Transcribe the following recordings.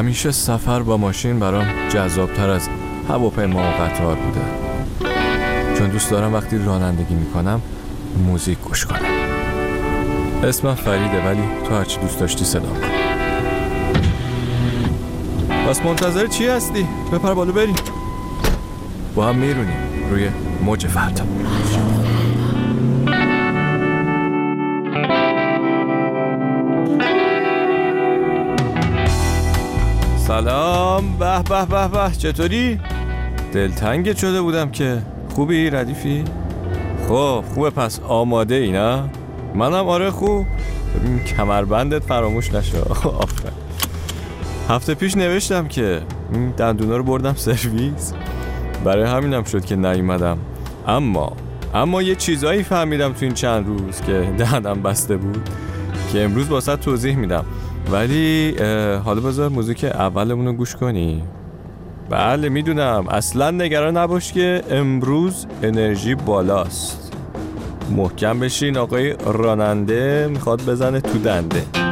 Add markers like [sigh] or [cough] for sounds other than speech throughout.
همیشه سفر با ماشین برام جذابتر از هواپیما و قطار بوده. چون دوست دارم وقتی رانندگی می‌کنم موزیک گوش کنم. اسمم فریده ولی تو هرچی دوست داشتی صدا کن. پس منتظر چی هستی؟ بپر بالا بریم. با هم میرونیم روی موج فردا. سلام. به به به به. چطوری؟ دلتنگت شده بودم که. خوبی ردیفی؟ خب خوبه پس آماده ای نه؟ منم آره خوب. ببین کمربندت فراموش نشه. [laughs] آفر هفته پیش نوشتم که. دندونا رو بردم سرویس. برای همینم شد که نیومدم. اما اما یه چیزایی فهمیدم تو این چند روز که دهنم بسته بود. که امروز واسه توضیح میدم. ولی حالا بذار موزیک اولمون رو گوش کنی. بله می‌دونم. اصلا نگران نباش که امروز انرژی بالاست. محکم بشین آقای راننده می‌خواد بزنه تو دنده.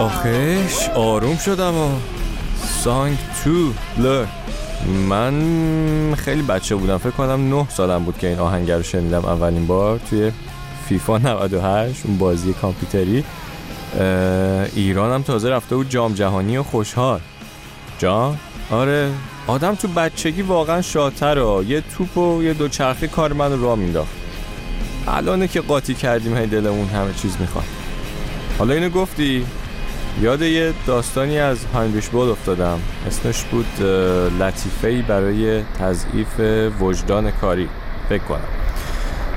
آخش آروم شدم و سانگ تو لر من خیلی بچه بودم. فکر کنم نه سالم بود که این آهنگ رو شنیدم اولین بار توی فیفا 98 اون بازی کامپیوتری. ایرانم تازه رفته بود. جام جهانی و خوشحال. جام؟ آره. آدم تو بچگی واقعا شاطر یه توپ و یه دوچرخه کار من را مینداخت. الانه که قاطی کردیم هی دلمون همه چیز می‌خواد. حالا اینو گفتی؟ یاد یه داستانی از هاینریش بود افتادم. اسمش بود لطیفه برای تضعیف وجدان کاری. فکر کنم.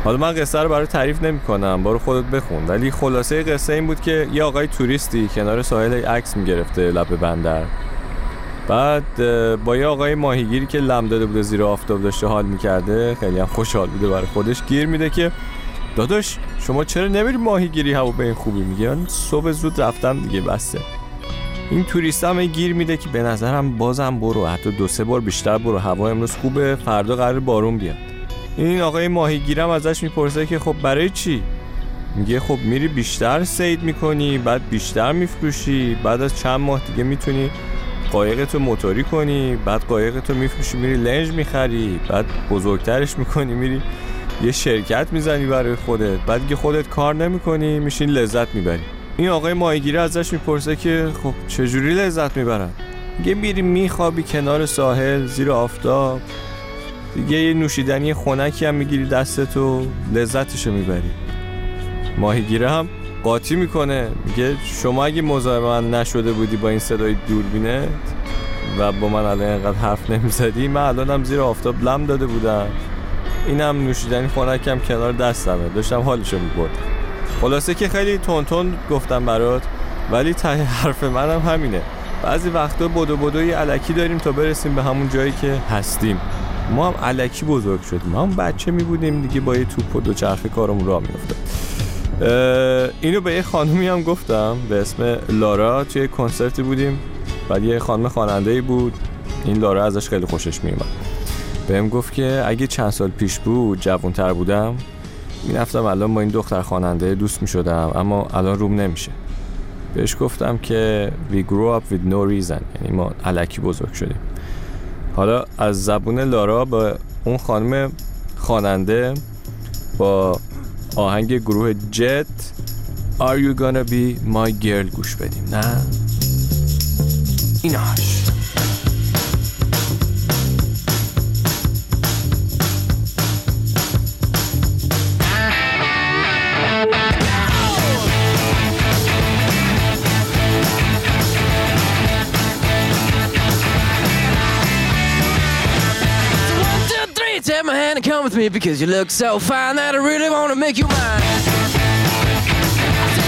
حالا من قصه رو برای تعریف نمی کنم برو خودت بخون. ولی خلاصه قصه این بود که یه آقای توریستی کنار ساحل عکس می‌گرفته لب بندر. بعد با یه آقای ماهیگیری که لم داده بوده زیر آفتاب داشته حال می‌کرده خیلی هم خوشحال بوده برای خودش گیر میده که داداش شما چرا نمیری ماهیگیری هوا به این خوبی؟ میگه صبح زود رفتم دیگه بسته این توریست هم گیر میده که به نظرم بازم برو حتی دو سه بار بیشتر برو هوا امروز خوبه فردا قرار بارون بیاد. این آقای ماهیگیرم ازش می‌پرسه که خب برای چی؟ میگه خب میری بیشتر سید می‌کنی بعد بیشتر میفروشی بعد از چند ماه دیگه می‌تونی قایق موتوری کنی بعد قایق تو میفروشی میری لنج می‌خری بعد بزرگترش می‌کنی میری یه شرکت می‌زنی برای خودت. بعد که خودت کار نمی‌کنی میشین لذت می‌بری. این آقای ماهیگیری ازش می‌پرسه که خب چجوری لذت می‌برن؟ میگه میری میخوابی کنار ساحل زیر آفتاب. دیگه یه نوشیدنی خونکی هم می‌گیری دستتو لذتشو می‌بری. ماهیگیره هم قاطی می‌کنه. میگه شما اگه مزاحم من نشده بودی با این صدای دوربینت و با من الان اینقدر حرف نمی‌زدی من الانم زیر آفتاب لم داده بودم. اینم نوشیدنی خونکم کنار دستمه داشتم حالشو می‌برد. خلاصه که خیلی تون گفتم برات ولی ته حرف منم همینه. بعضی وقتا بدو بدوی علکی داریم تا برسیم به همون جایی که هستیم. ما هم علکی بزرگ شدیم. ما هم بچه می بودیم دیگه با یه توپ و دوچرخه کارمون راه میافتاد. اینو به یه خانومی هم گفتم به اسم لارا توی کنسرتی بودیم بعد یه خانم خواننده بود این لارا ازش خیلی خوشش میومد بهم گفت که اگه چند سال پیش بود جوانتر بودم این الان با این دختر خواننده دوست می شدم اما الان روم نمیشه. بهش گفتم که we grew up with no reason یعنی ما علکی بزرگ شدیم. حالا از زبون لارا به اون خانم خواننده با آهنگ گروه جت. Are you gonna be my girl? گوش بدیم. نه. ایناش. My come with me because you look so fine that I really want to make you mine.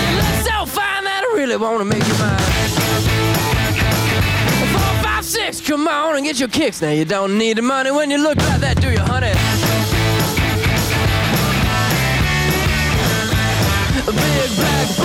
You look so fine that I really want to make you mine. Four, five, six, come on and get your kicks. Now you don't need the money when you look like that, do you, honey? Big black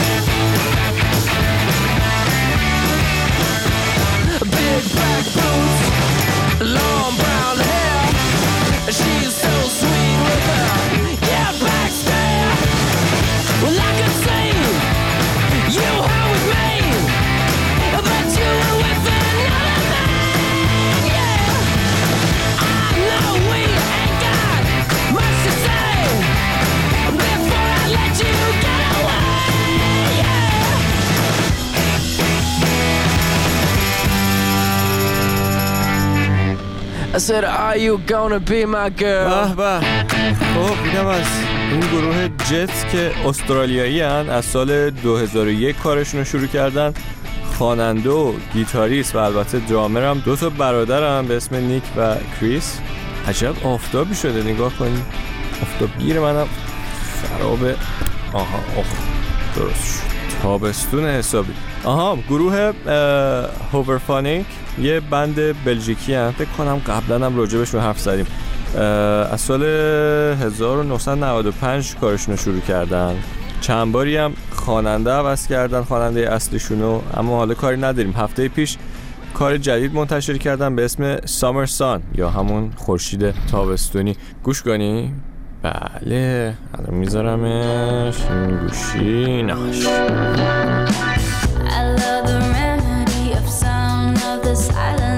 Said, Are you gonna be my girl? به خب اینم از این گروه جتس که استرالیایی هن. از سال 2001 کارشون رو شروع کردن. خواننده و گیتاریست و البته درامر هم. دو تا برادر هم به اسم نیک و کریس. عجب آفتابی شده نگاه کنید آفتابگیر منم. خرابه آها اوه درست شد. تابستون حسابی. آها گروه هوورفانیک یه بند بلژیکی هم فکر کنم قبلا هم راجبشون حرف زدیم. از سال 1995 کارشون رو شروع کردن. چند باری هم خواننده عوض کردن خواننده اصلیشونو. اما حالا کاری نداریم. هفته پیش کار جدید منتشر کردن به اسم سامر سان یا همون خورشید تابستونی. گوش کنی؟ بله الان میذارمش این گوشی ناش I love the remedy of sound of the silence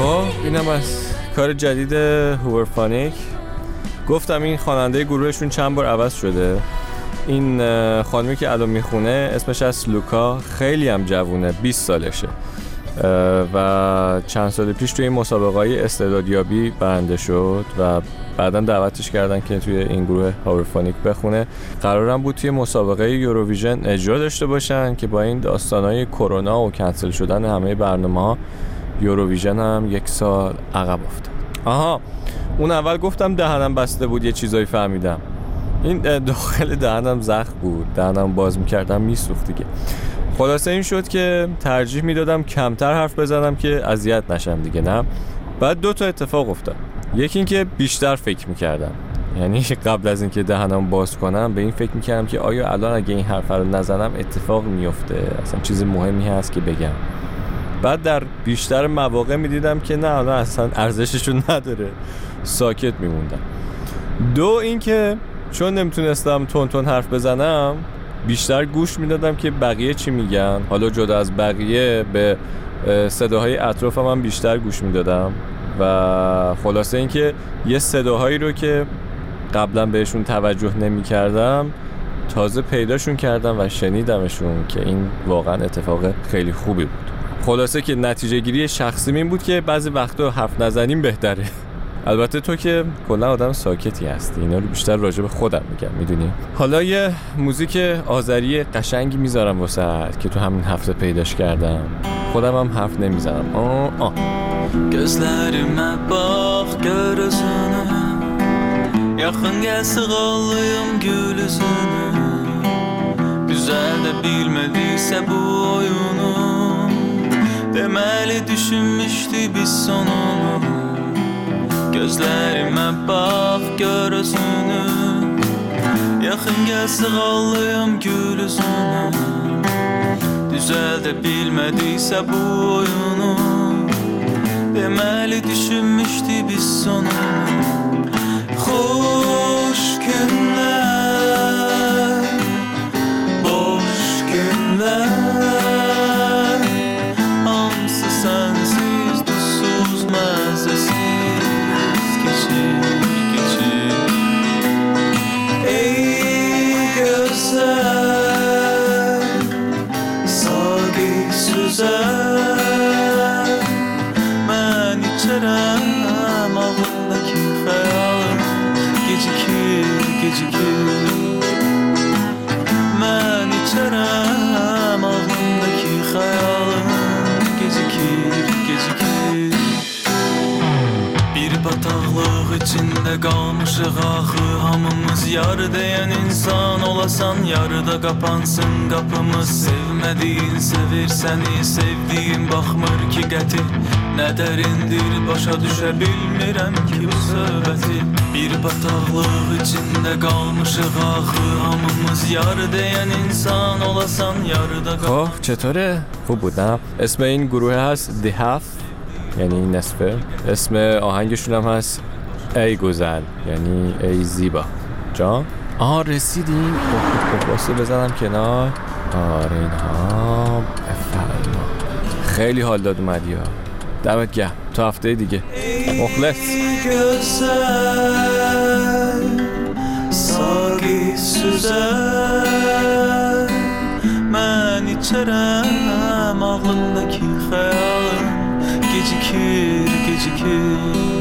اینم از کار جدید هوورفانیک گفتم این خواننده گروهشون چند بار عوض شده. این خانمی که الان می‌خونه اسمش از لوکا خیلی هم جوونه 20 سالشه. و چند سال پیش توی این مسابقه های استعدادیابی برنده شد و بعدا دعوتش کردن که توی این گروه هاورفونیک بخونه. قرارم بود توی مسابقه یوروویژن اجرا داشته باشن که با این داستانهای کرونا و کنسل شدن همه برنامه ها یوروویژن هم یک سال عقب افتاد. آها اون اول گفتم دهنم بسته بود یه چیزایی فهمیدم. این داخل دهنم زخم بود. دهنم باز می‌کردم میسوخت دیگه. خلاصه این شد که ترجیح می‌دادم کمتر حرف بزنم که اذیت نشم دیگه نه؟ بعد دو تا اتفاق افتاد. یکی اینکه بیشتر فکر می‌کردم. یعنی [laughs] قبل از اینکه دهنم باز کنم به این فکر می‌کردم که آیا الان اگه این حرف رو نزنم اتفاق میفته اصلا چیز مهمی هست که بگم. بعد در بیشتر مواقع می‌دیدم که نه الان اصلا ارزششون نداره. ساکت میموندم. دو اینکه چون نمی‌تونستم تون تون حرف بزنم بیشتر گوش می‌دادم که بقیه چی میگن. حالا جدا از بقیه به اه، صداهای اطرافم هم بیشتر گوش می‌دادم. و خلاصه اینکه یه صداهایی رو که قبلا بهشون توجه نمی کردم تازه پیداشون کردم و شنیدمشون که این واقعا اتفاق خیلی خوبی بود. خلاصه که نتیجه گیری شخصیم این بود که بعضی وقتا حرف نزنیم بهتره. البته تو که کلا آدم ساکتی هستی. اینا رو بیشتر راجع به خودم میگم می‌دونی؟ حالا یه موزیک آذری قشنگی می‌ذارم واسه که تو همین هفته پیداش کردم. خودم هم حرف نمی‌زنم. آه آه. Güzel de bilmediyse bu oyunu Deməli düşünmüşdük biz sonunu. Gözlərimə bax gör özünü. Yaxın gəl sığallayım gül üzünü. Düzəldə bilmədiksə bu oyunu. Deməli düşünmüşdük biz sonunu. Xoş qalmışıq axı Hamımız yarı deyən insan olasan Yarıda qapansın qapımız Sevmədiyin sevir səni Sevdiyin baxmır ki qəti Nə dərindir başa düşə bilmirəm ki bu söhbəti Bir bataqlıq içində qalmışıq axı Hamımız yarı deyən insan olasan Yarıda qapansın خب چطوره؟ خوب بودم اسم این گروه هست The Half یعنی این نصفه اسم آهنگشون هم هست ای گزل یعنی ای زیبا. جان؟ آها رسیدیم. خب خب خب بزنم کنار. آره اینها. بفرما خیلی حال داد اومدی ها. دمت گرم. تا هفته دیگه. مخلص. Sagi süzer Mən içərəm ağlımdakı xəyalım Gecikir, gecikir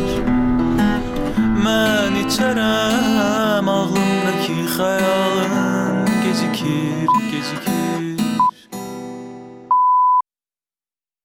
Mən içərəm ağlımdakı xəyalım Gecikir, gecikir